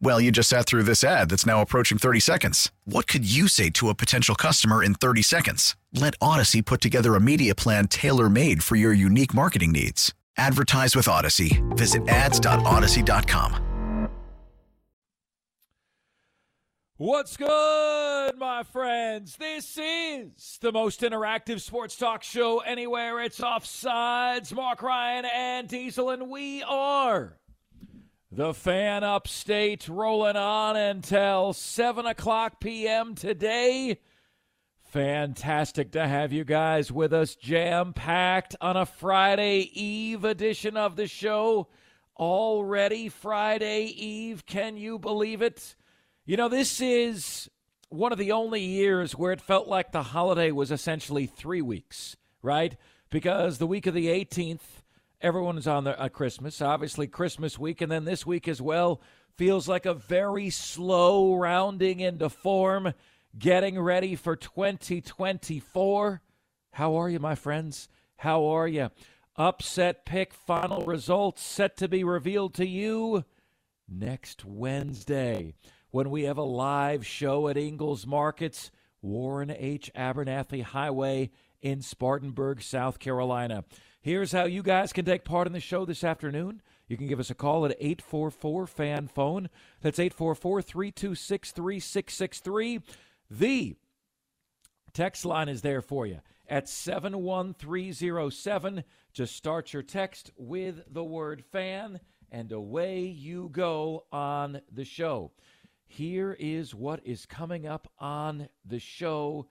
Well, you just sat through this ad that's now approaching 30 seconds. What could you say to a potential customer in 30 seconds? Let Odyssey put together a media plan tailor made for your unique marketing needs. Advertise with Odyssey. Visit ads.odyssey.com. What's good, my friends? This is the most interactive sports talk show anywhere. It's Offsides. Marc Ryan and Diesel, and we are the fan upstate rolling on until 7 o'clock p.m. today. Fantastic to have you guys with us, jam packed on a Friday Eve edition of the show. Already Friday Eve, can you believe it? You know, this is one of the only years where it felt like the holiday was essentially three weeks, right? Because the week of the 18th, everyone's on their uh, Christmas, obviously Christmas week, and then this week as well feels like a very slow rounding into form, getting ready for 2024. How are you, my friends? How are you? Upset pick final results set to be revealed to you next Wednesday when we have a live show at Ingles Markets, Warren H. Abernathy Highway in Spartanburg, South Carolina. Here's how you guys can take part in the show this afternoon. You can give us a call at 844 fan phone. That's 844 326 3663. The text line is there for you at 71307. Just start your text with the word fan, and away you go on the show. Here is what is coming up on the show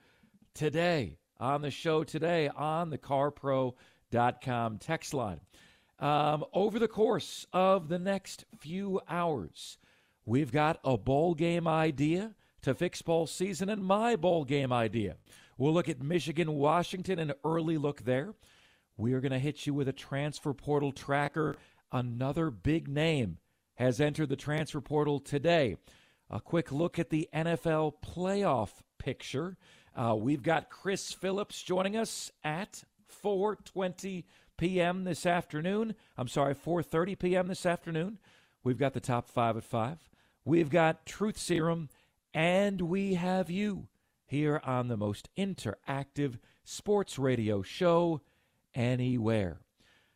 today. On the show today on the Car Pro com text line. Um, over the course of the next few hours, we've got a bowl game idea to fix bowl season and my bowl game idea. We'll look at Michigan, Washington, an early look there. We are going to hit you with a transfer portal tracker. Another big name has entered the transfer portal today. A quick look at the NFL playoff picture. Uh, we've got Chris Phillips joining us at 4:20 p.m. this afternoon. I'm sorry, 4:30 p.m. this afternoon. We've got the top 5 at 5. We've got Truth Serum and we have you here on the most interactive sports radio show anywhere.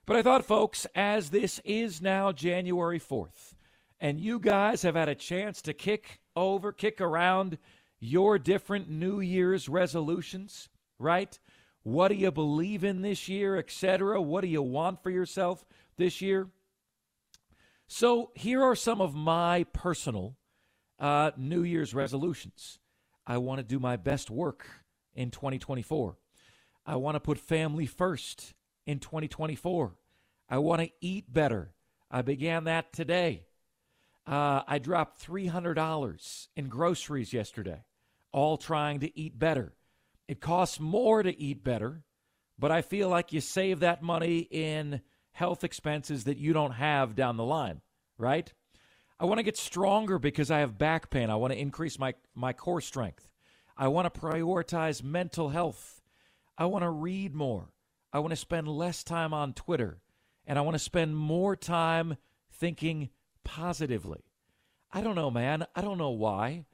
But I thought, folks, as this is now January 4th, and you guys have had a chance to kick over, kick around your different New Year's resolutions, right? What do you believe in this year, etc.? What do you want for yourself this year? So, here are some of my personal uh, New Year's resolutions. I want to do my best work in 2024. I want to put family first in 2024. I want to eat better. I began that today. Uh, I dropped $300 in groceries yesterday, all trying to eat better. It costs more to eat better, but I feel like you save that money in health expenses that you don't have down the line, right? I want to get stronger because I have back pain. I want to increase my, my core strength. I want to prioritize mental health. I want to read more. I want to spend less time on Twitter. And I want to spend more time thinking positively. I don't know, man. I don't know why.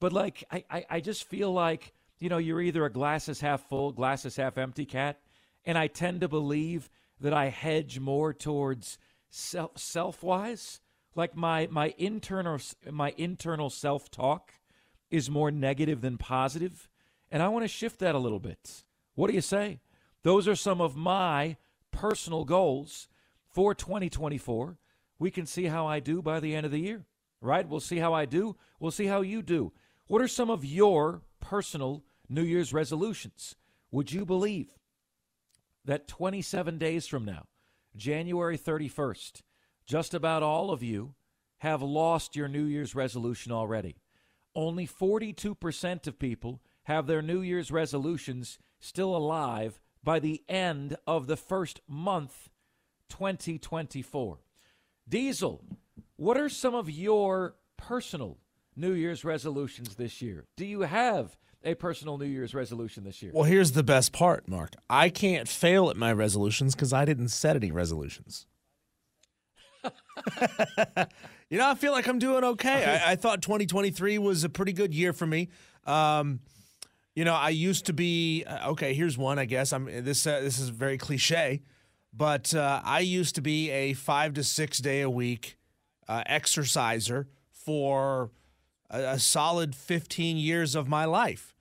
But like I, I, I just feel like you know, you're either a glasses half full, glasses half empty cat. And I tend to believe that I hedge more towards self self wise. Like my my internal my internal self talk is more negative than positive, and I want to shift that a little bit. What do you say? Those are some of my personal goals for 2024. We can see how I do by the end of the year, right? We'll see how I do. We'll see how you do. What are some of your personal New Year's resolutions? Would you believe that 27 days from now, January 31st, just about all of you have lost your New Year's resolution already? Only 42% of people have their New Year's resolutions still alive by the end of the first month 2024. Diesel, what are some of your personal New Year's resolutions this year? Do you have a personal New Year's resolution this year? Well, here's the best part, Marc. I can't fail at my resolutions because I didn't set any resolutions. you know, I feel like I'm doing okay. I, I, thought 2023 was a pretty good year for me. Um, you know, I used to be uh, okay. Here's one, I guess. I'm this. Uh, this is very cliche, but uh, I used to be a five to six day a week uh, exerciser for a, a solid 15 years of my life.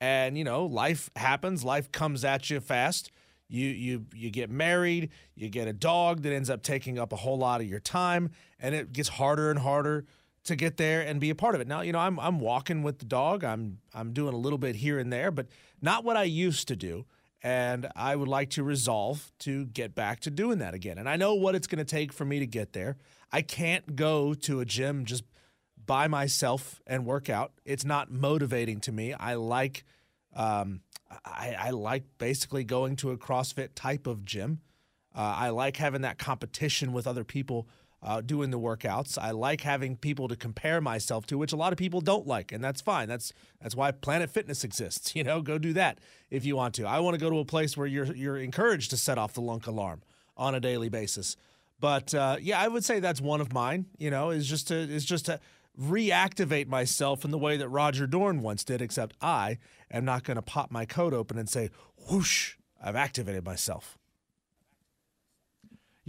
And you know, life happens. Life comes at you fast. You you you get married. You get a dog that ends up taking up a whole lot of your time, and it gets harder and harder to get there and be a part of it. Now, you know, I'm I'm walking with the dog. I'm I'm doing a little bit here and there, but not what I used to do. And I would like to resolve to get back to doing that again. And I know what it's going to take for me to get there. I can't go to a gym just by myself and work out. It's not motivating to me. I like um, I, I, like basically going to a CrossFit type of gym. Uh, I like having that competition with other people uh, doing the workouts. I like having people to compare myself to, which a lot of people don't like, and that's fine. That's that's why Planet Fitness exists. You know, go do that if you want to. I want to go to a place where you're you're encouraged to set off the lunk alarm on a daily basis. But uh, yeah, I would say that's one of mine. You know, is just to is just to reactivate myself in the way that Roger Dorn once did. Except I am not going to pop my coat open and say, "Whoosh, I've activated myself."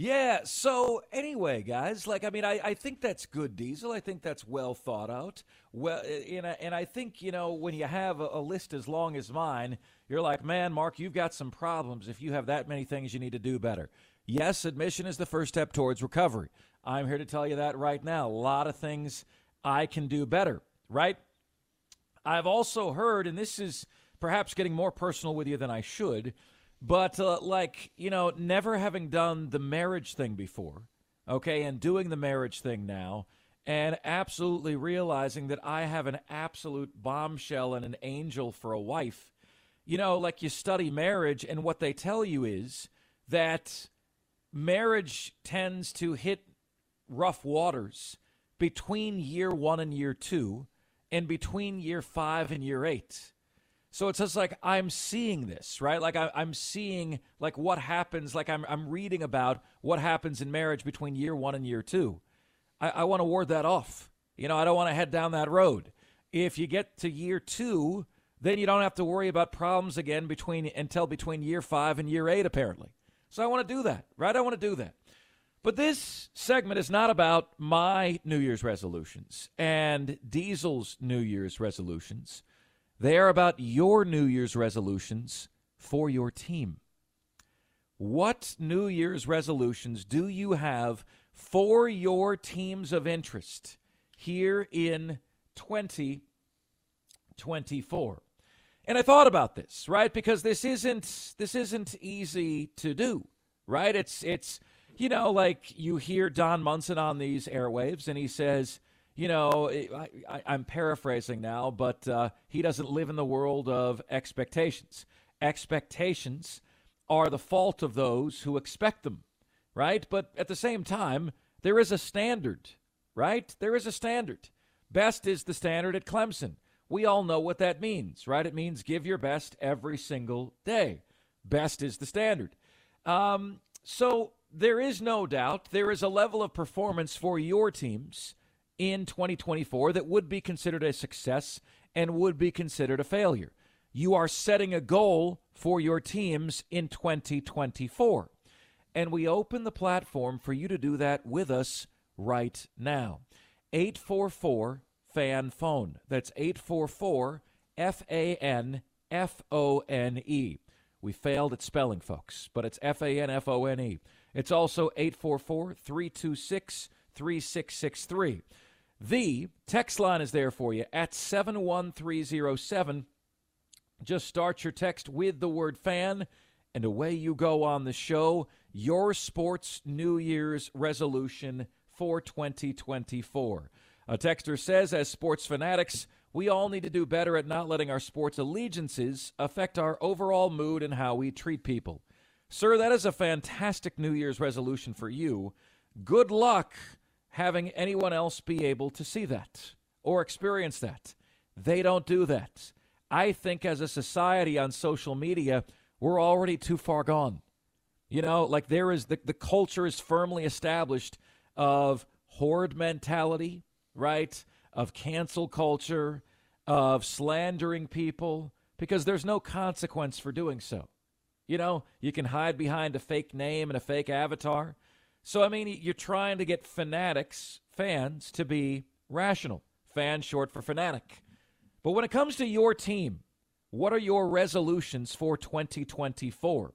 Yeah. So anyway, guys, like I mean, I, I think that's good, Diesel. I think that's well thought out. Well, eh, and I, and I think you know when you have a, a list as long as mine, you're like, man, Marc, you've got some problems. If you have that many things you need to do better. Yes, admission is the first step towards recovery. I'm here to tell you that right now. A lot of things I can do better. Right. I've also heard, and this is perhaps getting more personal with you than I should but uh, like, you know, never having done the marriage thing before, okay, and doing the marriage thing now, and absolutely realizing that I have an absolute bombshell and an angel for a wife. You know, like you study marriage, and what they tell you is that marriage tends to hit rough waters between year one and year two, and between year five and year eight. So it's just like I'm seeing this, right? Like I, am seeing like what happens. Like I'm I'm reading about what happens in marriage between year one and year two. I, I want to ward that off. You know, I don't want to head down that road. If you get to year two, then you don't have to worry about problems again between until between year five and year eight, apparently. So I want to do that, right? I want to do that. But this segment is not about my New Year's resolutions and Diesel's New Year's resolutions. They are about your New Year's resolutions for your team. What New Year's resolutions do you have for your teams of interest here in 2024? And I thought about this, right? Because this isn't this isn't easy to do, right? It's it's you know, like you hear Don Munson on these airwaves and he says, you know, I, am paraphrasing now, but uh, he doesn't live in the world of expectations. Expectations are the fault of those who expect them, right? But at the same time, there is a standard, right? There is a standard. Best is the standard at Clemson. We all know what that means, right? It means give your best every single day. Best is the standard. Um, so there is no doubt there is a level of performance for your teams in 2024 that would be considered a success and would be considered a failure. You are setting a goal for your teams in 2024. And we open the platform for you to do that with us right now. 844 fan phone. That's 844 F A N F O N E. We failed at spelling, folks, but it's F A N F O N E. It's also 844 326 3663. The text line is there for you at 71307. Just start your text with the word fan, and away you go on the show. Your sports New Year's resolution for 2024. A texter says, as sports fanatics, we all need to do better at not letting our sports allegiances affect our overall mood and how we treat people. Sir, that is a fantastic New Year's resolution for you. Good luck having anyone else be able to see that or experience that. They don't do that. I think as a society on social media, we're already too far gone. You know, like there is the, the culture is firmly established of horde mentality, right? Of cancel culture, of slandering people, because there's no consequence for doing so. You know, you can hide behind a fake name and a fake avatar. So, I mean, you're trying to get fanatics, fans, to be rational. Fan short for fanatic. But when it comes to your team, what are your resolutions for 2024?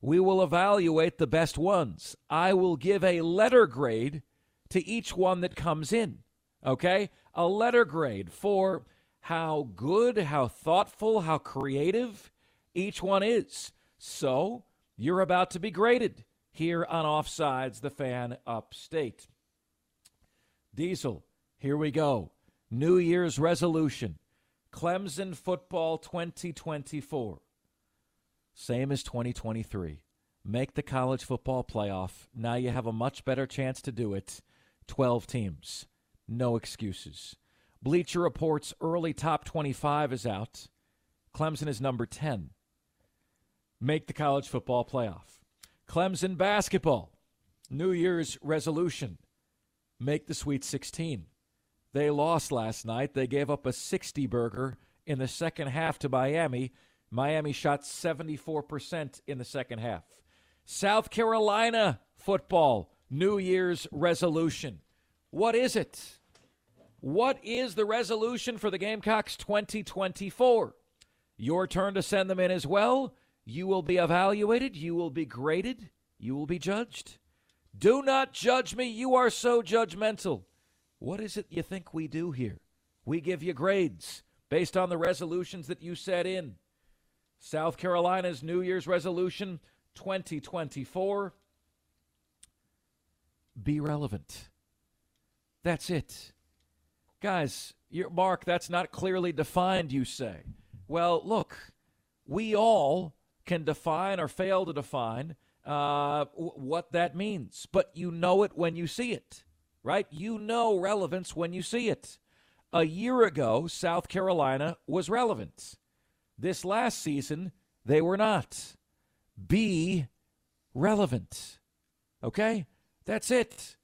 We will evaluate the best ones. I will give a letter grade to each one that comes in. Okay? A letter grade for how good, how thoughtful, how creative each one is. So, you're about to be graded here on Offsides, the fan upstate. Diesel, here we go. New Year's resolution Clemson football 2024. Same as 2023. Make the college football playoff. Now you have a much better chance to do it. 12 teams. No excuses. Bleacher Report's early top 25 is out. Clemson is number 10. Make the college football playoff. Clemson basketball. New Year's resolution. Make the Sweet 16. They lost last night. They gave up a 60 burger in the second half to Miami. Miami shot 74% in the second half. South Carolina football, New Year's resolution. What is it? What is the resolution for the Gamecocks 2024? Your turn to send them in as well. You will be evaluated, you will be graded, you will be judged. Do not judge me. You are so judgmental. What is it you think we do here? We give you grades based on the resolutions that you set in. South Carolina's New Year's resolution 2024 be relevant. That's it. Guys, Marc, that's not clearly defined, you say. Well, look, we all can define or fail to define uh, w- what that means, but you know it when you see it right? You know relevance when you see it. A year ago, South Carolina was relevant. This last season, they were not. Be relevant. Okay? That's it.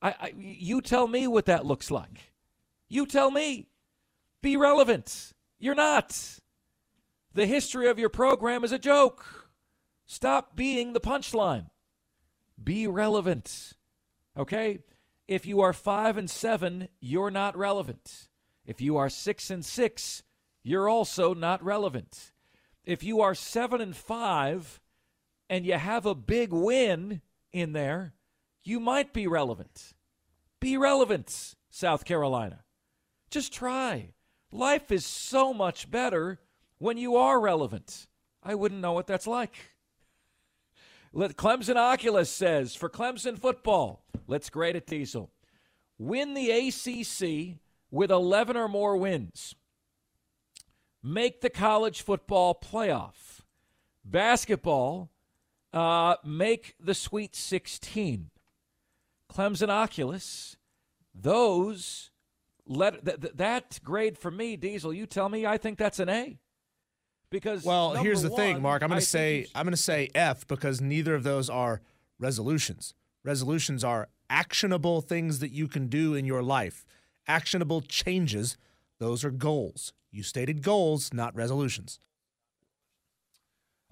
I, I, you tell me what that looks like. You tell me. Be relevant. You're not. The history of your program is a joke. Stop being the punchline. Be relevant. Okay? If you are five and seven, you're not relevant. If you are six and six, you're also not relevant. If you are seven and five and you have a big win in there, you might be relevant. Be relevant, South Carolina. Just try. Life is so much better when you are relevant. I wouldn't know what that's like. Let Clemson Oculus says for Clemson football, let's grade it, Diesel. Win the ACC with 11 or more wins. Make the college football playoff. Basketball, uh, make the Sweet 16. Clemson Oculus, those let th- th- that grade for me, Diesel. You tell me, I think that's an A. Because well, here's the one, thing, Marc. I'm going to say I'm going to say F because neither of those are resolutions. Resolutions are actionable things that you can do in your life. Actionable changes, those are goals. You stated goals, not resolutions.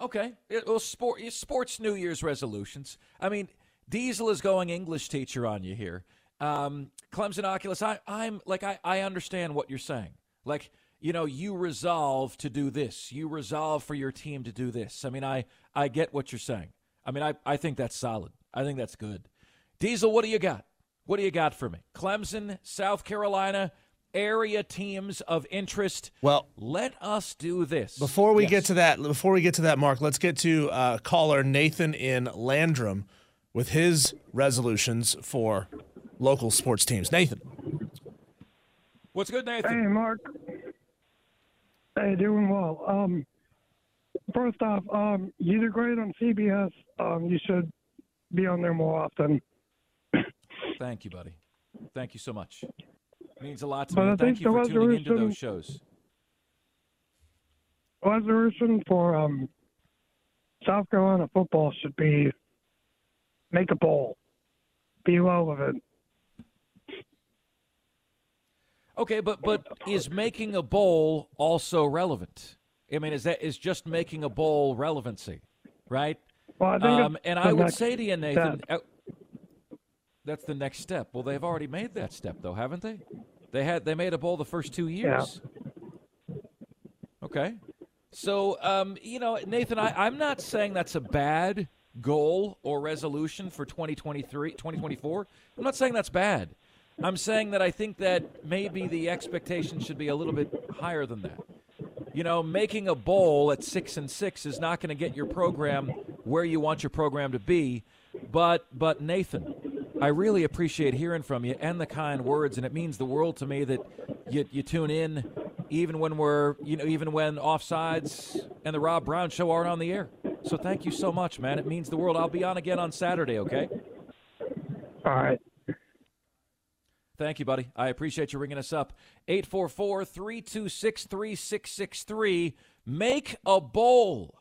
Okay. It, well, sport, sports New Year's resolutions. I mean, Diesel is going English teacher on you here. Um, Clemson Oculus, I, I'm like, I, I understand what you're saying. Like, you know, you resolve to do this. You resolve for your team to do this. I mean, I, I get what you're saying. I mean, I, I think that's solid. I think that's good. Diesel, what do you got? What do you got for me? Clemson, South Carolina, area teams of interest. Well, let us do this. Before we Yes. get to that, before we get to that, Marc, let's get to uh, caller Nathan in Landrum with his resolutions for local sports teams. Nathan, What's good, Nathan? Hey, Marc. Hey, doing well. Um, first off, um, you did great on CBS. Um, you should be on there more often. Thank you, buddy. Thank you so much. means a lot to But me. I Thank you for tuning into those shows. Resolution for um, South Carolina football should be make a bowl, be relevant. Okay, but but is making a bowl also relevant? I mean, is that is just making a bowl relevancy, right? Well, I think Um, and I would say to you, Nathan, uh, that's the next step. Well, they've already made that step, though, haven't they? They had they made a bowl the first two years. Okay, so um, you know, Nathan, I, I'm not saying that's a bad goal or resolution for 2023, 2024. I'm not saying that's bad. I'm saying that I think that maybe the expectation should be a little bit higher than that. You know, making a bowl at six and six is not going to get your program where you want your program to be. But but Nathan, I really appreciate hearing from you and the kind words, and it means the world to me that you, you tune in, even when we're you know even when offsides and the Rob Brown show aren't on the air. So thank you so much, man. It means the world. I'll be on again on Saturday. Okay. All right. Thank you, buddy. I appreciate you ringing us up. 844 326 3663. Make a bowl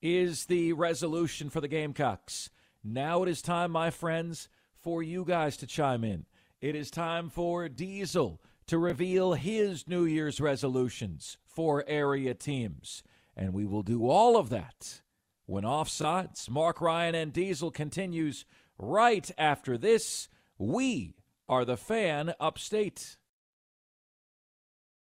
is the resolution for the Gamecocks. Now it is time, my friends, for you guys to chime in. It is time for Diesel to reveal his New Year's resolutions for area teams. And we will do all of that when offsides. Marc Ryan and Diesel continues right after this. We are the fan upstate.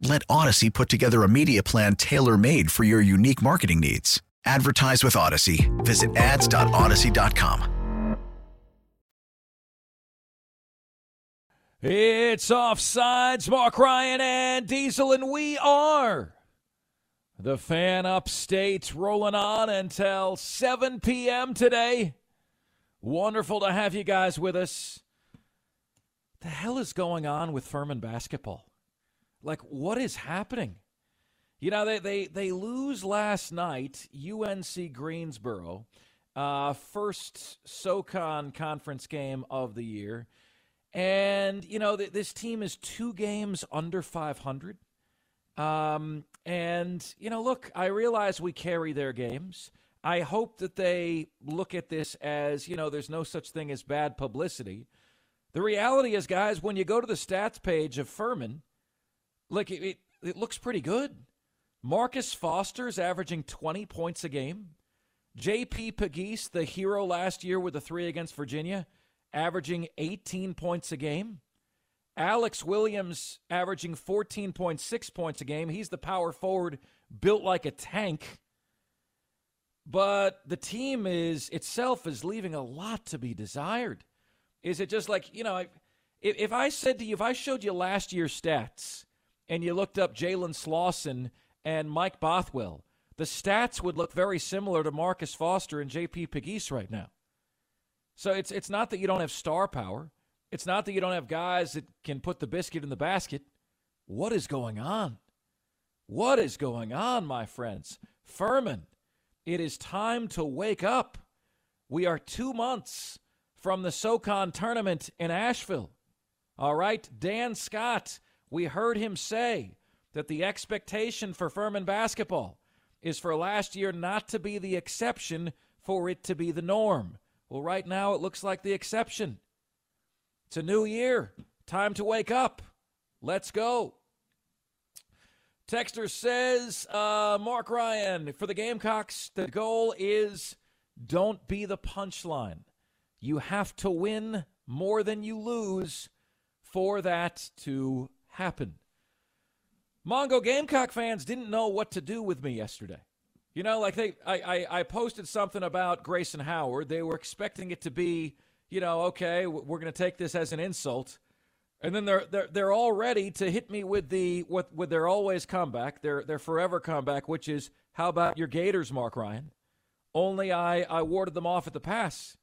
Let Odyssey put together a media plan tailor made for your unique marketing needs. Advertise with Odyssey. Visit ads.odyssey.com. It's offsides, Marc Ryan and Diesel, and we are the fan upstate rolling on until 7 p.m. today. Wonderful to have you guys with us. The hell is going on with Furman basketball? Like, what is happening? You know, they, they, they lose last night, UNC Greensboro, uh, first SOCON conference game of the year. And, you know, th- this team is two games under 500. Um, and, you know, look, I realize we carry their games. I hope that they look at this as, you know, there's no such thing as bad publicity. The reality is, guys, when you go to the stats page of Furman, look, it, it, it looks pretty good. Marcus Foster's averaging 20 points a game. J.P. Pegues, the hero last year with the three against Virginia, averaging 18 points a game. Alex Williams averaging 14.6 points a game. He's the power forward built like a tank. But the team is itself is leaving a lot to be desired. Is it just like, you know, if, if I said to you, if I showed you last year's stats and you looked up Jalen Slawson and Mike Bothwell, the stats would look very similar to Marcus Foster and JP Pegues right now. So it's it's not that you don't have star power. It's not that you don't have guys that can put the biscuit in the basket. What is going on? What is going on, my friends? Furman, it is time to wake up. We are two months from the SoCon tournament in Asheville. All right, Dan Scott, we heard him say that the expectation for Furman basketball is for last year not to be the exception, for it to be the norm. Well, right now it looks like the exception. It's a new year. Time to wake up. Let's go. Texter says, uh, Marc Ryan, for the Gamecocks, the goal is don't be the punchline. You have to win more than you lose for that to happen. Mongo Gamecock fans didn't know what to do with me yesterday. You know, like they, I, I, I posted something about Grayson Howard. They were expecting it to be, you know, okay, we're going to take this as an insult, and then they're they're they're all ready to hit me with the with with their always comeback, their their forever comeback, which is how about your Gators, Marc Ryan? Only I I warded them off at the pass.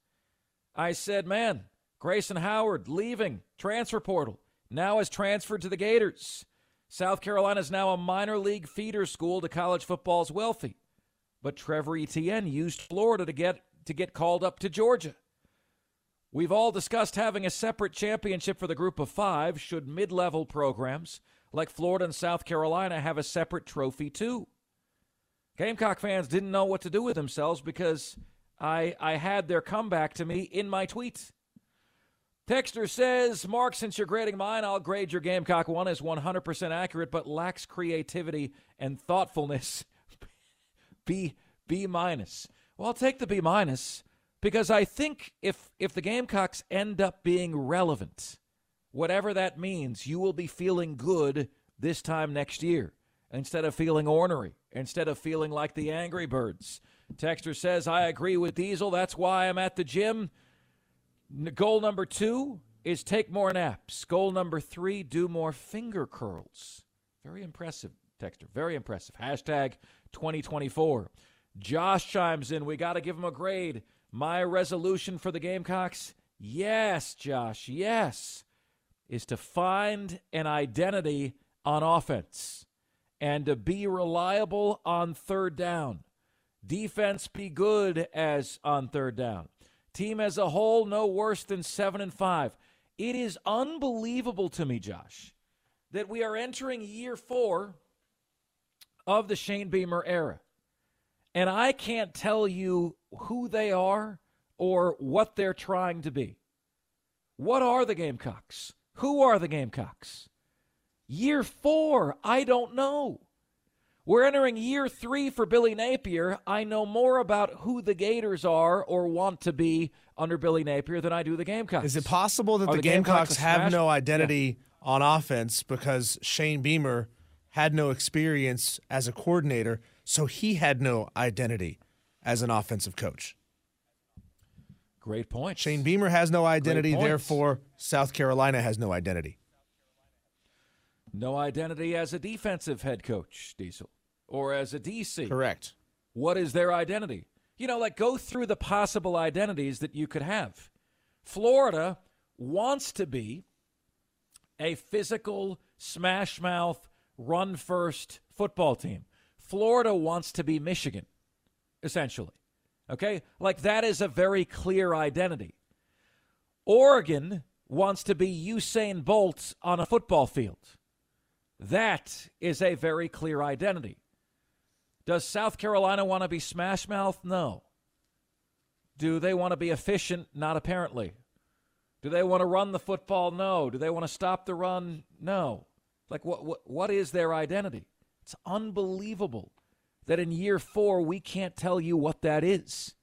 I said, man, Grayson Howard leaving transfer portal now has transferred to the Gators. South Carolina is now a minor league feeder school to college football's wealthy but Trevor Etienne used Florida to get to get called up to Georgia. We've all discussed having a separate championship for the group of 5 should mid-level programs like Florida and South Carolina have a separate trophy too. Gamecock fans didn't know what to do with themselves because I I had their comeback to me in my tweet. Texter says, Marc, since you're grading mine, I'll grade your Gamecock one as 100% accurate but lacks creativity and thoughtfulness. B B minus. Well, I'll take the B minus because I think if if the Gamecocks end up being relevant, whatever that means, you will be feeling good this time next year instead of feeling ornery, instead of feeling like the Angry Birds. Texter says, I agree with Diesel. That's why I'm at the gym. Goal number two is take more naps. Goal number three, do more finger curls. Very impressive, Texter. Very impressive. Hashtag 2024. Josh chimes in. We got to give him a grade. My resolution for the Gamecocks, yes, Josh, yes, is to find an identity on offense and to be reliable on third down. Defense be good as on third down. Team as a whole no worse than 7 and 5. It is unbelievable to me, Josh, that we are entering year 4 of the Shane Beamer era. And I can't tell you who they are or what they're trying to be. What are the Gamecocks? Who are the Gamecocks? Year four, I don't know. We're entering year three for Billy Napier. I know more about who the Gators are or want to be under Billy Napier than I do the Gamecocks. Is it possible that the, the, Gamecocks, Gamecocks have no identity yeah. on offense because Shane Beamer had no experience as a coordinator, so he had no identity as an offensive coach. Great point. Shane Beamer has no identity, therefore, South Carolina has no identity. No identity as a defensive head coach, Diesel, or as a DC. Correct. What is their identity? You know, like go through the possible identities that you could have. Florida wants to be a physical, smash mouth, run first football team. Florida wants to be Michigan, essentially. Okay? Like that is a very clear identity. Oregon wants to be Usain Bolt on a football field. That is a very clear identity. Does South Carolina want to be smash mouth? No. Do they want to be efficient? Not apparently. Do they want to run the football? No. Do they want to stop the run? No. Like, what, what, what is their identity? It's unbelievable that in year four, we can't tell you what that is.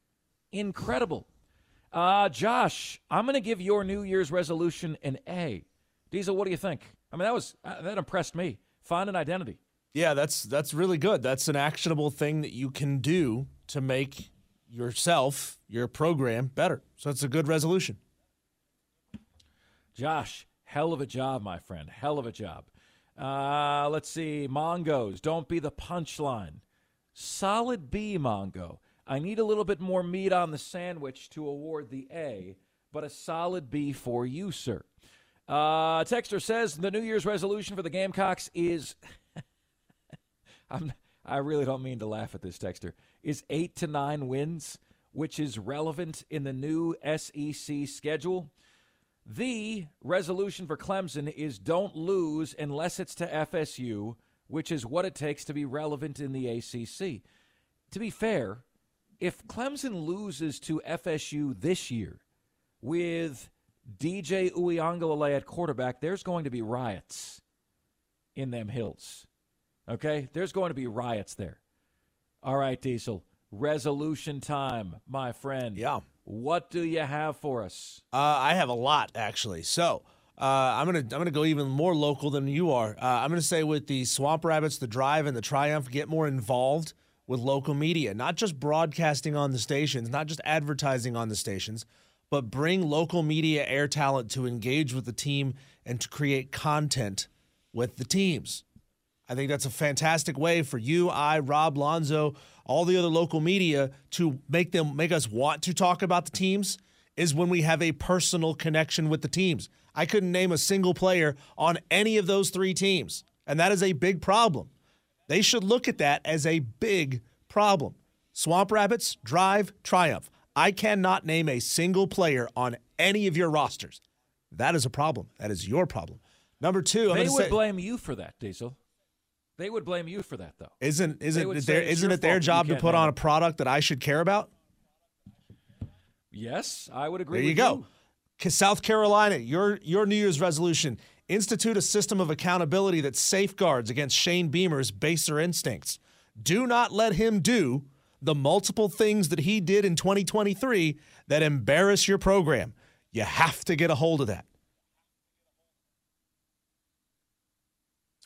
Incredible. Uh, Josh, I'm going to give your New Year's resolution an A. Diesel, what do you think? I mean, that was uh, that impressed me. Find an identity. Yeah, that's that's really good. That's an actionable thing that you can do to make yourself, your program better. So it's a good resolution. Josh, hell of a job, my friend. Hell of a job. Uh, let's see. Mongos, don't be the punchline. Solid B, Mongo. I need a little bit more meat on the sandwich to award the A, but a solid B for you, sir. Uh, Texter says the New Year's resolution for the Gamecocks is. I'm, I really don't mean to laugh at this, Texter. Is eight to nine wins, which is relevant in the new SEC schedule. The resolution for Clemson is don't lose unless it's to FSU, which is what it takes to be relevant in the ACC. To be fair, if Clemson loses to FSU this year with DJ Uiagalelei at quarterback, there's going to be riots in them hills. Okay? There's going to be riots there. All right, Diesel. Resolution time, my friend. Yeah. What do you have for us? Uh, I have a lot actually. So uh, I'm gonna I'm gonna go even more local than you are. Uh, I'm gonna say with the Swamp Rabbits, the Drive, and the Triumph, get more involved with local media, not just broadcasting on the stations, not just advertising on the stations, but bring local media air talent to engage with the team and to create content with the teams. I think that's a fantastic way for you, I, Rob, Lonzo, all the other local media to make them make us want to talk about the teams is when we have a personal connection with the teams. I couldn't name a single player on any of those three teams, and that is a big problem. They should look at that as a big problem. Swamp Rabbits, Drive, Triumph. I cannot name a single player on any of your rosters. That is a problem. That is your problem. Number two, I'm they would say, blame you for that, Diesel. They would blame you for that, though. Isn't isn't it their, isn't it their job to put on a product that I should care about? Yes, I would agree. There you go. Ca- South Carolina, your your New Year's resolution: institute a system of accountability that safeguards against Shane Beamer's baser instincts. Do not let him do the multiple things that he did in 2023 that embarrass your program. You have to get a hold of that.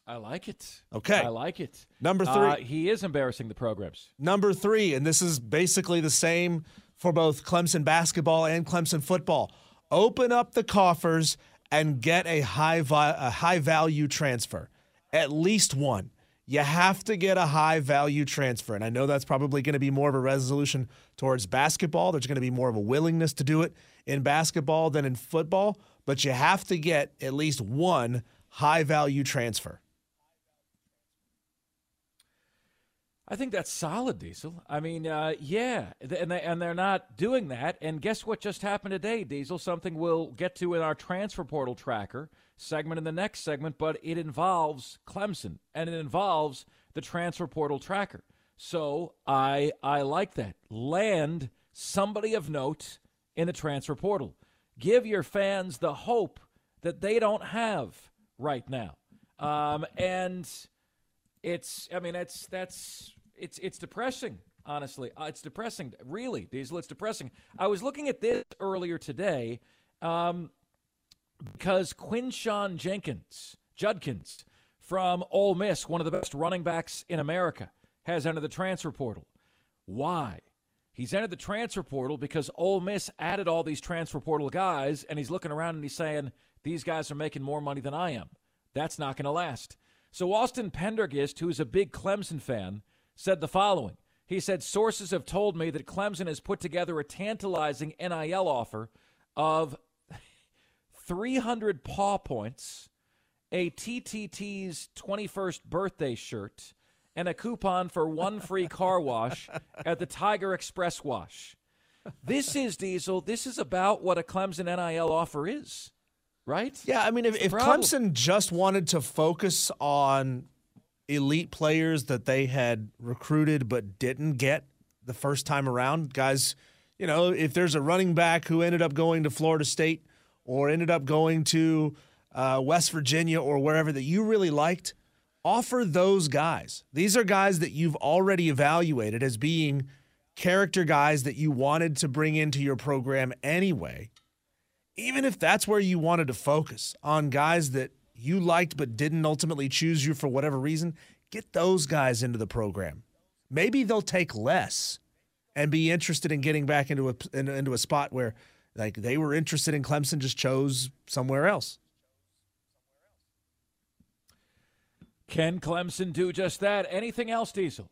I like it. Okay. I like it. Number Uh, three. he is embarrassing the programs. Number three, and this is basically the same for both Clemson basketball and Clemson football. Open up the coffers and get a high vi- a high value transfer, at least one. You have to get a high value transfer, and I know that's probably going to be more of a resolution towards basketball. There's going to be more of a willingness to do it in basketball than in football, but you have to get at least one high value transfer. I think that's solid, Diesel. I mean, uh, yeah, and they and they're not doing that. And guess what just happened today, Diesel? Something we'll get to in our transfer portal tracker segment in the next segment, but it involves Clemson and it involves the transfer portal tracker. So I I like that. Land somebody of note in the transfer portal. Give your fans the hope that they don't have right now. Um, and it's i mean it's that's it's it's depressing honestly uh, it's depressing really diesel it's depressing i was looking at this earlier today um, because Quinshon jenkins judkins from Ole Miss, one of the best running backs in America, has entered the transfer portal. Why? He's entered the transfer portal because Ole Miss added all these transfer portal guys, and he's looking around and he's saying, These guys are making more money than I am. That's not going to last. So Austin Pendergast, who's a big Clemson fan, said the following. He said, Sources have told me that Clemson has put together a tantalizing NIL offer of 300 paw points, a TTT's 21st birthday shirt, and a coupon for one free car wash at the Tiger Express Wash. This is Diesel. This is about what a Clemson NIL offer is, right? Yeah, I mean, if, if. Clemson just wanted to focus on elite players that they had recruited but didn't get the first time around, guys, you know, if there's a running back who ended up going to Florida State or ended up going to uh, West Virginia or wherever that you really liked, offer those guys. These are guys that you've already evaluated as being character guys that you wanted to bring into your program anyway even if that's where you wanted to focus on guys that you liked but didn't ultimately choose you for whatever reason, get those guys into the program. Maybe they'll take less and be interested in getting back into a in- into a spot where like they were interested in Clemson just chose somewhere else. Can Clemson do just that? Anything else, Diesel?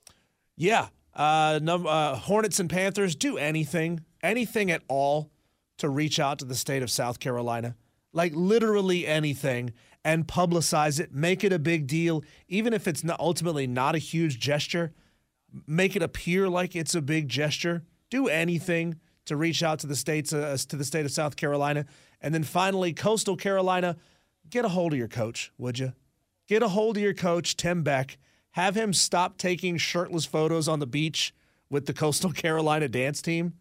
Yeah. Uh, num- uh, Hornets and Panthers do anything, anything at all to reach out to the state of South Carolina. Like literally anything and publicize it, make it a big deal, even if it's not ultimately not a huge gesture. Make it appear like it's a big gesture. Do anything to reach out to the states uh, to the state of South Carolina, and then finally, Coastal Carolina. Get a hold of your coach, would you? Get a hold of your coach, Tim Beck. Have him stop taking shirtless photos on the beach with the Coastal Carolina dance team.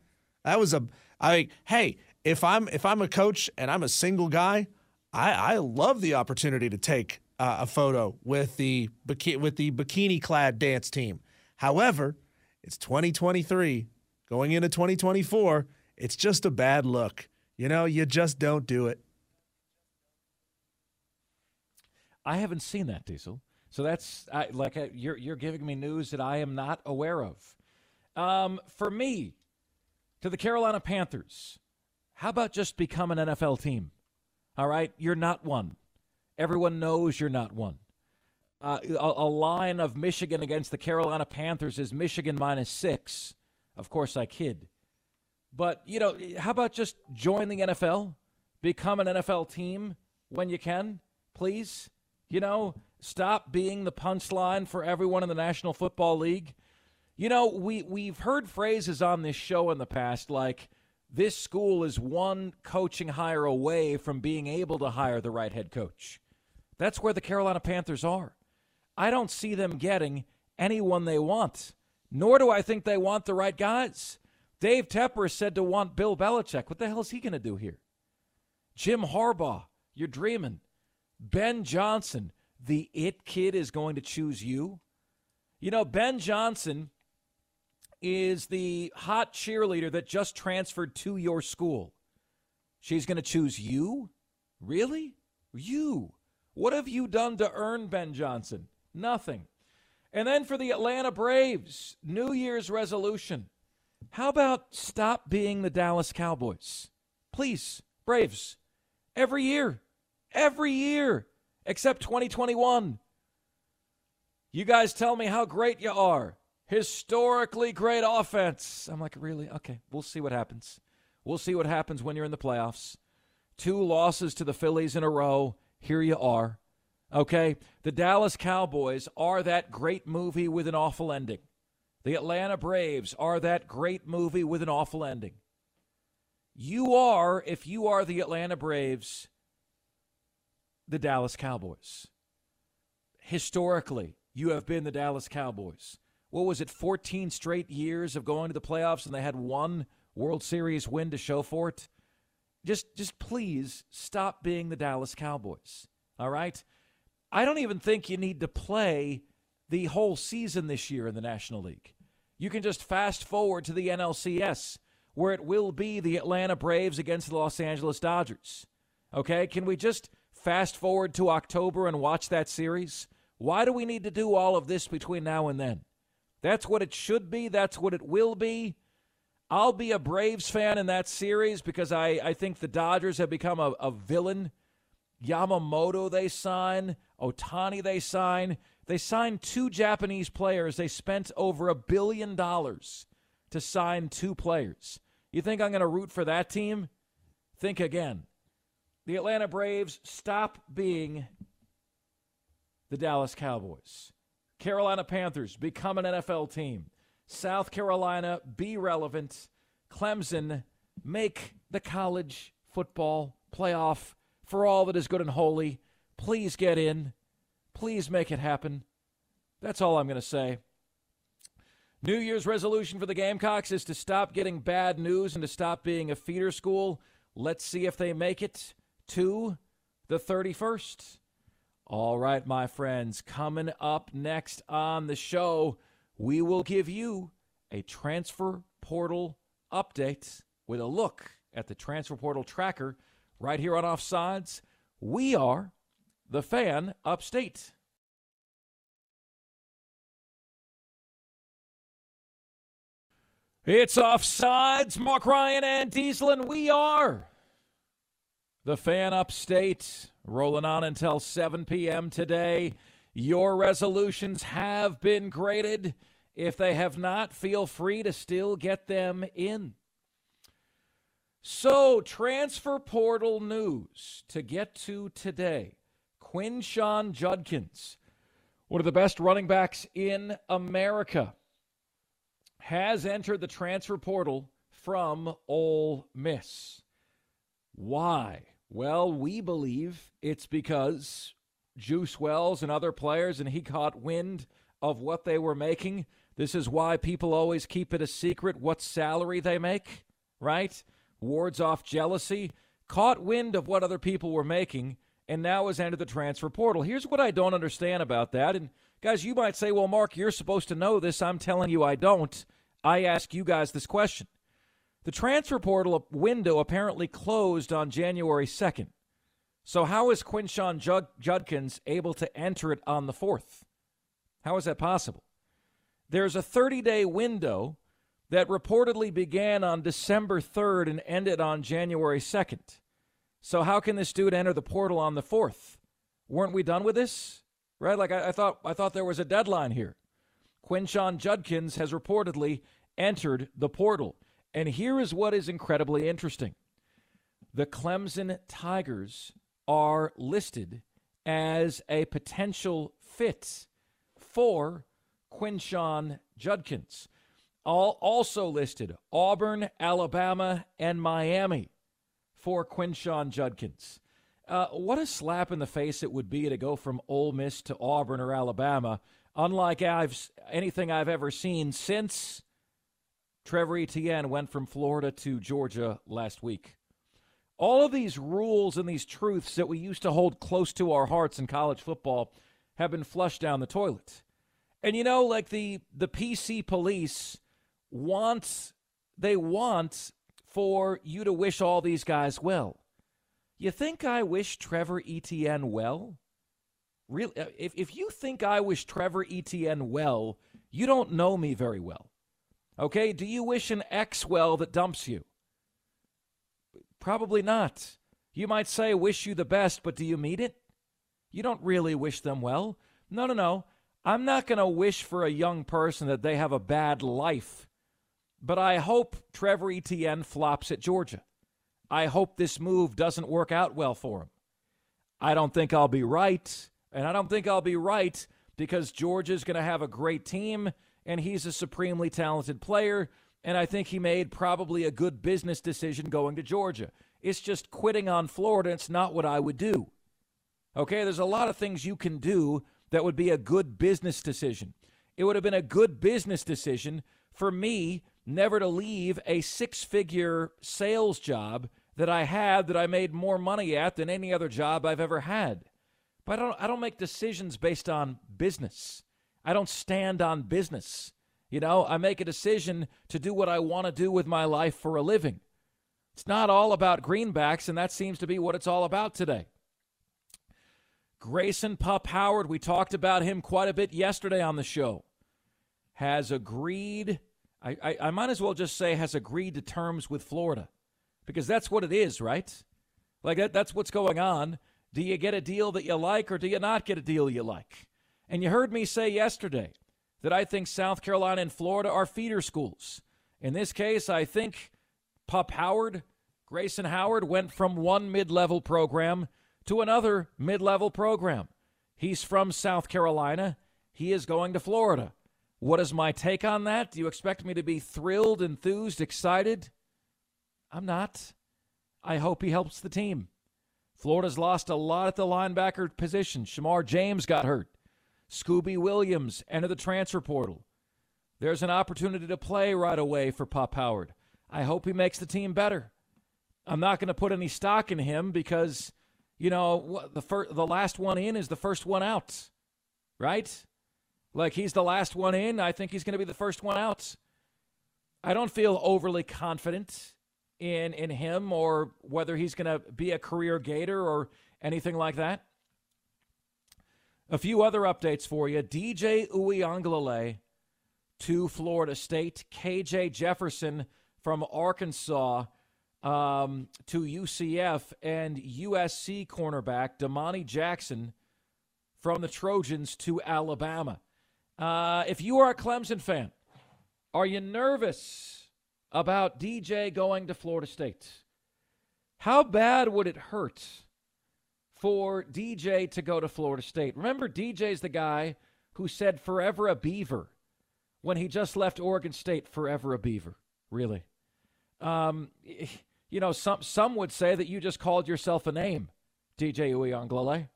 That was a I hey, if I'm if I'm a coach and I'm a single guy, I, I love the opportunity to take uh, a photo with the with the bikini clad dance team. However, it's 2023 going into 2024. It's just a bad look. You know, you just don't do it. I haven't seen that, Diesel. So that's I, like you're you're giving me news that I am not aware of. Um, for me, to the Carolina Panthers, how about just become an NFL team? All right, you're not one. Everyone knows you're not one. Uh, a, a, line of Michigan against the Carolina Panthers is Michigan minus six. Of course, I kid. But, you know, how about just join the NFL? Become an NFL team when you can, please? You know, stop being the punchline for everyone in the National Football League. You know, we, we've heard phrases on this show in the past like, this school is one coaching hire away from being able to hire the right head coach. That's where the Carolina Panthers are. I don't see them getting anyone they want, nor do I think they want the right guys. Dave Tepper said to want Bill Belichick. What the hell is he going to do here? Jim Harbaugh, you're dreaming. Ben Johnson, the it kid, is going to choose you. You know, Ben Johnson is the hot cheerleader that just transferred to your school. She's going to choose you? Really? You? What have you done to earn Ben Johnson? Nothing. And then for the Atlanta Braves, New Year's resolution. How about stop being the Dallas Cowboys? Please, Braves. Every year. Every year. Except 2021. You guys tell me how great you are historically great offense. I'm like, really? Okay, we'll see what happens. We'll see what happens when you're in the playoffs. Two losses to the Phillies in a row. Here you are. Okay? The Dallas Cowboys are that great movie with an awful ending. The Atlanta Braves are that great movie with an awful ending. You are, if you are the Atlanta Braves, the Dallas Cowboys. Historically, you have been the Dallas Cowboys what was it, 14 straight years of going to the playoffs and they had one World Series win to show for it? Just just please stop being the Dallas Cowboys. All right? I don't even think you need to play the whole season this year in the National League. You can just fast forward to the NLCS where it will be the Atlanta Braves against the Los Angeles Dodgers. Okay? Can we just fast forward to October and watch that series? Why do we need to do all of this between now and then? That's what it should be. That's what it will be. I'll be a Braves fan in that series because I, I think the Dodgers have become a, a villain. Yamamoto they sign, Ohtani they sign. They signed two Japanese players. They spent over a billion dollars to sign two players. You think I'm going to root for that team? Think again. The Atlanta Braves stop being the Dallas Cowboys. Carolina Panthers become an NFL team. South Carolina be relevant. Clemson make the college football playoff for all that is good and holy. Please get in. Please make it happen. That's all I'm going to say. New Year's resolution for the Gamecocks is to stop getting bad news and to stop being a feeder school. Let's see if they make it to the 31st. All right, my friends, coming up next on the show, we will give you a transfer portal update with a look at the transfer portal tracker right here on Offsides. We are the fan upstate. It's Offsides, Marc Ryan and Diesel, and we are the fan upstate rolling on until 7 p.m. today. Your resolutions have been graded. If they have not, feel free to still get them in. So, transfer portal news to get to today. Quinshon Judkins, one of the best running backs in America, has entered the transfer portal from Ole Miss. Why? Well, we believe it's because Juice Wells and other players, and he caught wind of what they were making. This is why people always keep it a secret what salary they make, right? Wards off jealousy. Caught wind of what other people were making, and now has entered the transfer portal. Here's what I don't understand about that. And guys, you might say, well, Marc, you're supposed to know this. I'm telling you I don't. I ask you guys this question. The transfer portal uh, window apparently closed on January 2nd. So, how is Quinshon Jud- Judkins able to enter it on the 4th? How is that possible? There's a 30 day window that reportedly began on December 3rd and ended on January 2nd. So, how can this dude enter the portal on the 4th? Weren't we done with this? Right? Like, I, I thought, I thought there was a deadline here. Quinshon Judkins has reportedly entered the portal. And here is what is incredibly interesting the Clemson Tigers are listed as a potential fit for Quinshon Judkins. All also listed Auburn, Alabama, and Miami for Quinshon Judkins. Uh, what a slap in the face it would be to go from Ole Miss to Auburn or Alabama, unlike I've anything I've ever seen since Trevor Etienne went from Florida to Georgia last week. All of these rules and these truths that we used to hold close to our hearts in college football have been flushed down the toilet. And you know, like the the PC police want they want for you to wish all these guys well. You think I wish Trevor Etienne well? Really, if if you think I wish Trevor Etienne well, you don't know me very well. Okay, do you wish an ex well that dumps you? Probably not. You might say, wish you the best, but do you mean it? You don't really wish them well. No, no, no. I'm not going to wish for a young person that they have a bad life. But I hope Trevor Etienne flops at Georgia. I hope this move doesn't work out well for him. I don't think I'll be right. And I don't think I'll be right because Georgia's going to have a great team and he's a supremely talented player. And I think he made probably a good business decision going to Georgia. It's just quitting on Florida. It's not what I would do. Okay, there's a lot of things you can do that would be a good business decision. It would have been a good business decision for me never to leave a six figure sales job that I had that I made more money at than any other job I've ever had. But I don't, I don't make decisions based on business. I don't stand on business. You know, I make a decision to do what I want to do with my life for a living. It's not all about greenbacks, and that seems to be what it's all about today. Grayson Pup Howard, we talked about him quite a bit yesterday on the show, has agreed, I, I, I might as well just say has agreed to terms with Florida because that's what it is, right? Like that, that's what's going on. Do you get a deal that you like or do you not get a deal you like? And you heard me say yesterday that I think South Carolina and Florida are feeder schools. In this case, I think Pup Howard, Grayson Howard, went from one mid level program to another mid level program. He's from South Carolina. He is going to Florida. What is my take on that? Do you expect me to be thrilled, enthused, excited? I'm not. I hope he helps the team. Florida's lost a lot at the linebacker position. Shamar James got hurt. Scooby Williams enter the transfer portal. There's an opportunity to play right away for Pup Howard. I hope he makes the team better. I'm not going to put any stock in him because, you know, the first, the last one in is the first one out, right? Like he's the last one in. I think he's going to be the first one out. I don't feel overly confident in in him or whether he's going to be a career Gator or anything like that. A few other updates for you. DJ Uiagalelei to Florida State. KJ Jefferson from Arkansas um, to UCF. And USC cornerback Domani Jackson from the Trojans to Alabama. Uh, if you are a Clemson fan, are you nervous about DJ going to Florida State? How bad would it hurt for DJ to go to Florida State? Remember, DJ's the guy who said forever a beaver when he just left Oregon State, forever a beaver. Really. Um, you know, some some would say that you just called yourself a name, DJ Uiagalelei.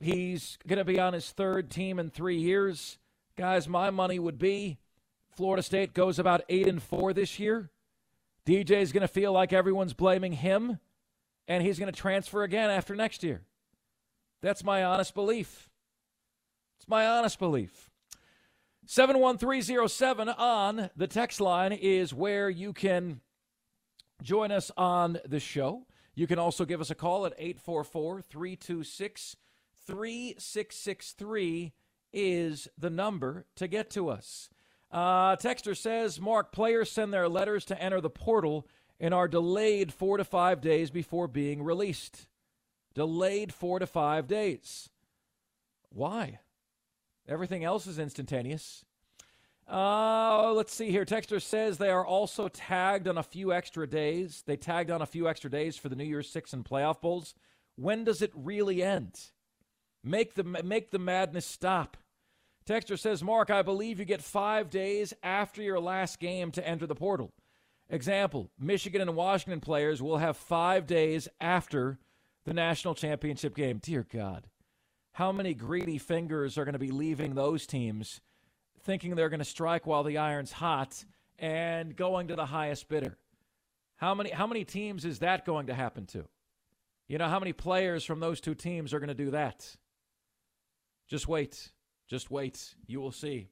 He's going to be on his third team in three years. Guys, my money would be Florida State goes about eight and four this year. DJ is going to feel like everyone's blaming him, and he's going to transfer again after next year. That's my honest belief. It's my honest belief. 71307 on the text line is where you can join us on the show. You can also give us a call at 844 326 3663 is the number to get to us. Uh, Texter says, Marc, players send their letters to enter the portal and are delayed four to five days before being released. Delayed four to five days. Why? Everything else is instantaneous. Uh, let's see here. Texter says they are also tagged on a few extra days. They tagged on a few extra days for the New Year's Six and playoff bowls. When does it really end? Make the make the madness stop. Texter says, Marc, I believe you get five days after your last game to enter the portal. Example Michigan and Washington players will have five days after the national championship game. Dear God, how many greedy fingers are going to be leaving those teams thinking they're going to strike while the iron's hot and going to the highest bidder? How many, how many teams is that going to happen to? You know, how many players from those two teams are going to do that? Just wait. Just wait. You will see.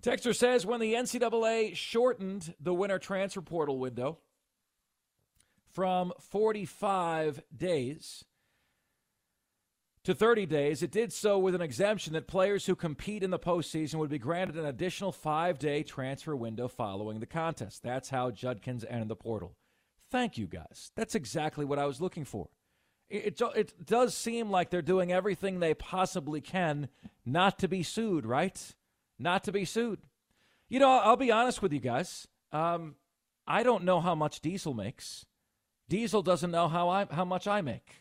Texter says when the NCAA shortened the winter transfer portal window from 45 days to 30 days, it did so with an exemption that players who compete in the postseason would be granted an additional five day transfer window following the contest. That's how Judkins entered the portal. Thank you, guys. That's exactly what I was looking for it, it does seem like they're doing everything they possibly can not to be sued, right? Not to be sued. You know, I'll be honest with you guys. Um, I don't know how much Diesel makes. Diesel doesn't know how I how much I make.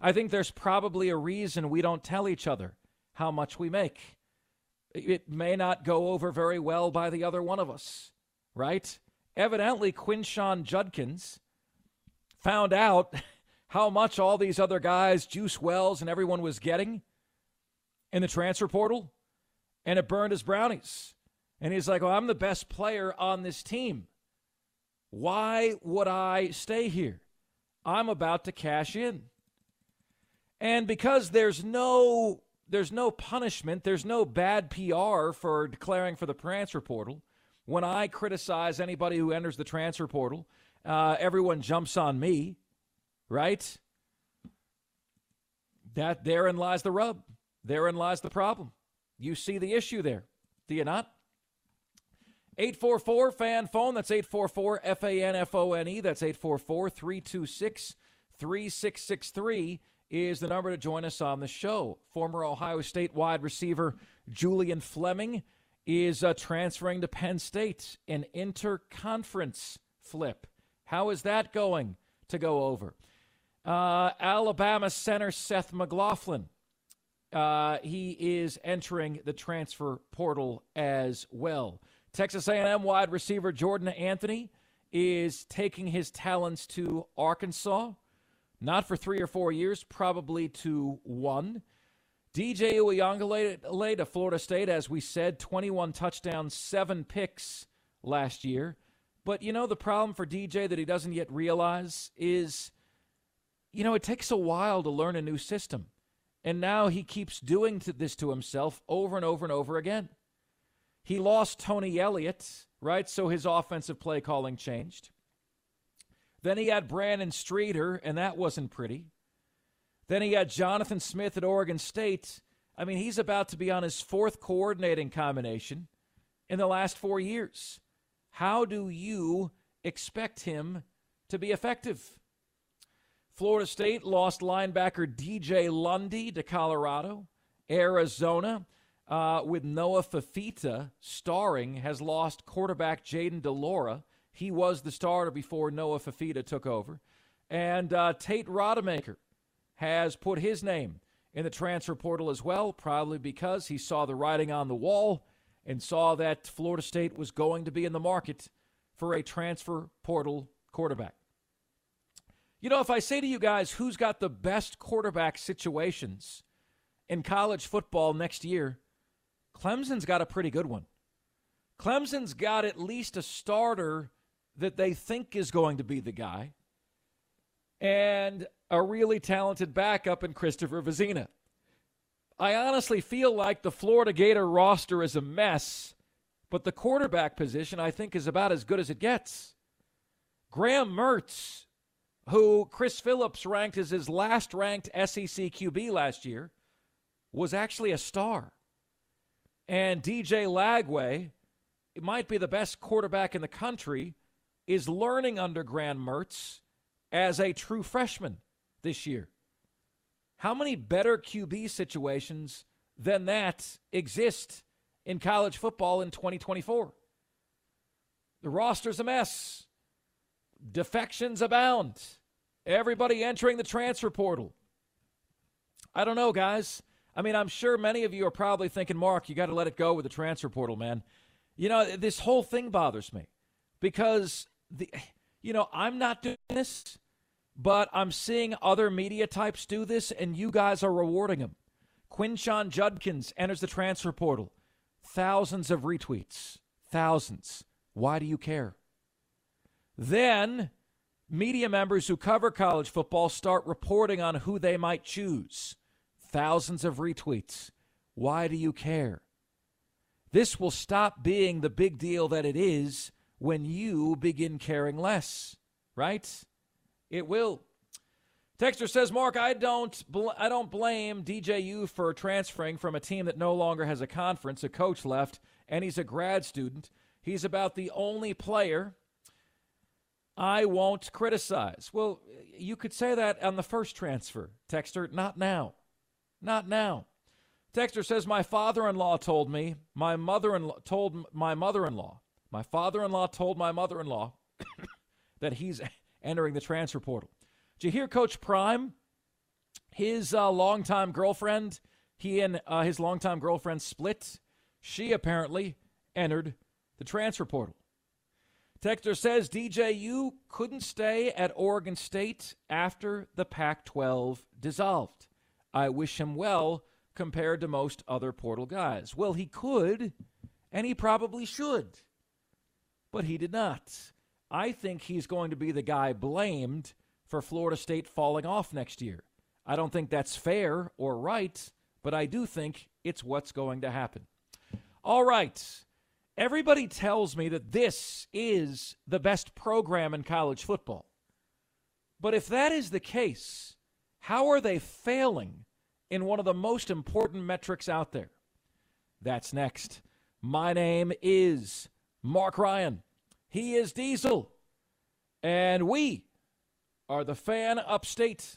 I think there's probably a reason we don't tell each other how much we make. It may not go over very well by the other one of us, right? Evidently, Quinshon Judkins found out how much all these other guys, Juice Wells and everyone was getting in the transfer portal, and it burned his brownies. And he's like, "Well, I'm the best player on this team. Why would I stay here? I'm about to cash in." And because there's no there's no punishment, there's no bad PR for declaring for the transfer portal. When I criticize anybody who enters the transfer portal, uh, everyone jumps on me right? That therein lies the rub. Therein lies the problem. You see the issue there, do you not? 844 fan phone. That's 844 F A N F O N E. That's 844 326 3663 is the number to join us on the show. Former Ohio State wide receiver Julian Fleming is uh, transferring to Penn State, an interconference flip. How is that going to go over? Uh, Alabama center Seth McLaughlin. Uh, he is entering the transfer portal as well. Texas A&M wide receiver Jordan Anthony is taking his talents to Arkansas, not for three or four years, probably to one. DJ Uiagalelei to Florida State, as we said, 21 touchdowns, seven picks last year. But you know the problem for DJ that he doesn't yet realize is you know, it takes a while to learn a new system. And now he keeps doing this to himself over and over and over again. He lost Tony Elliott, right? So his offensive play calling changed. Then he had Brandon Streeter, and that wasn't pretty. Then he had Jonathan Smith at Oregon State. I mean, he's about to be on his fourth coordinating combination in the last four years. How do you expect him to be effective? Florida State lost linebacker DJ Lundy to Colorado. Arizona, uh, with Noah Fifita starring, has lost quarterback Jayden de Laura. He was the starter before Noah Fifita took over. And uh, Tate Rodemaker has put his name in the transfer portal as well, probably because he saw the writing on the wall and saw that Florida State was going to be in the market for a transfer portal quarterback. You know, if I say to you guys who's got the best quarterback situations in college football next year, Clemson's got a pretty good one. Clemson's got at least a starter that they think is going to be the guy and a really talented backup in Christopher Vizzina. I honestly feel like the Florida Gator roster is a mess, but the quarterback position I think is about as good as it gets. Graham Mertz, who Chris Phillips ranked as his last ranked SEC QB last year, was actually a star. And DJ Lagway, it might be the best quarterback in the country, is learning under Graham Mertz as a true freshman this year. How many better QB situations than that exist in college football in 2024? The roster's a mess. Defections abound. Everybody entering the transfer portal. I don't know, guys. I mean, I'm sure many of you are probably thinking, Marc, you got to let it go with the transfer portal, man. You know, this whole thing bothers me because the, you know, I'm not doing this, but I'm seeing other media types do this, and you guys are rewarding them. Quinshon Judkins enters the transfer portal. Thousands of retweets. Thousands. Why do you care? Then, media members who cover college football start reporting on who they might choose. Thousands of retweets. Why do you care? This will stop being the big deal that it is when you begin caring less, right? It will. Texter says, "Marc, I don't, bl- I don't blame DJU for transferring from a team that no longer has a conference. A coach left, and he's a grad student. He's about the only player I won't criticize." Well, you could say that on the first transfer, Texter. Not now. Not now. Texter says, "My father-in-law told me. My mother-in-law told my mother-in-law my father in law told my mother in law that he's entering the transfer portal. Did you hear Coach Prime? His uh, longtime girlfriend, he and uh, his longtime girlfriend split. She apparently entered the transfer portal. Texter says DJU couldn't stay at Oregon State after the Pac 12 dissolved. I wish him well compared to most other portal guys. Well, he could, and he probably should but he did not. I think he's going to be the guy blamed for Florida State falling off next year. I don't think that's fair or right, but I do think it's what's going to happen. All right. Everybody tells me that this is the best program in college football. But if that is the case, how are they failing in one of the most important metrics out there? That's next. My name is Marc Ryan. He is Diesel. And we are the fan upstate.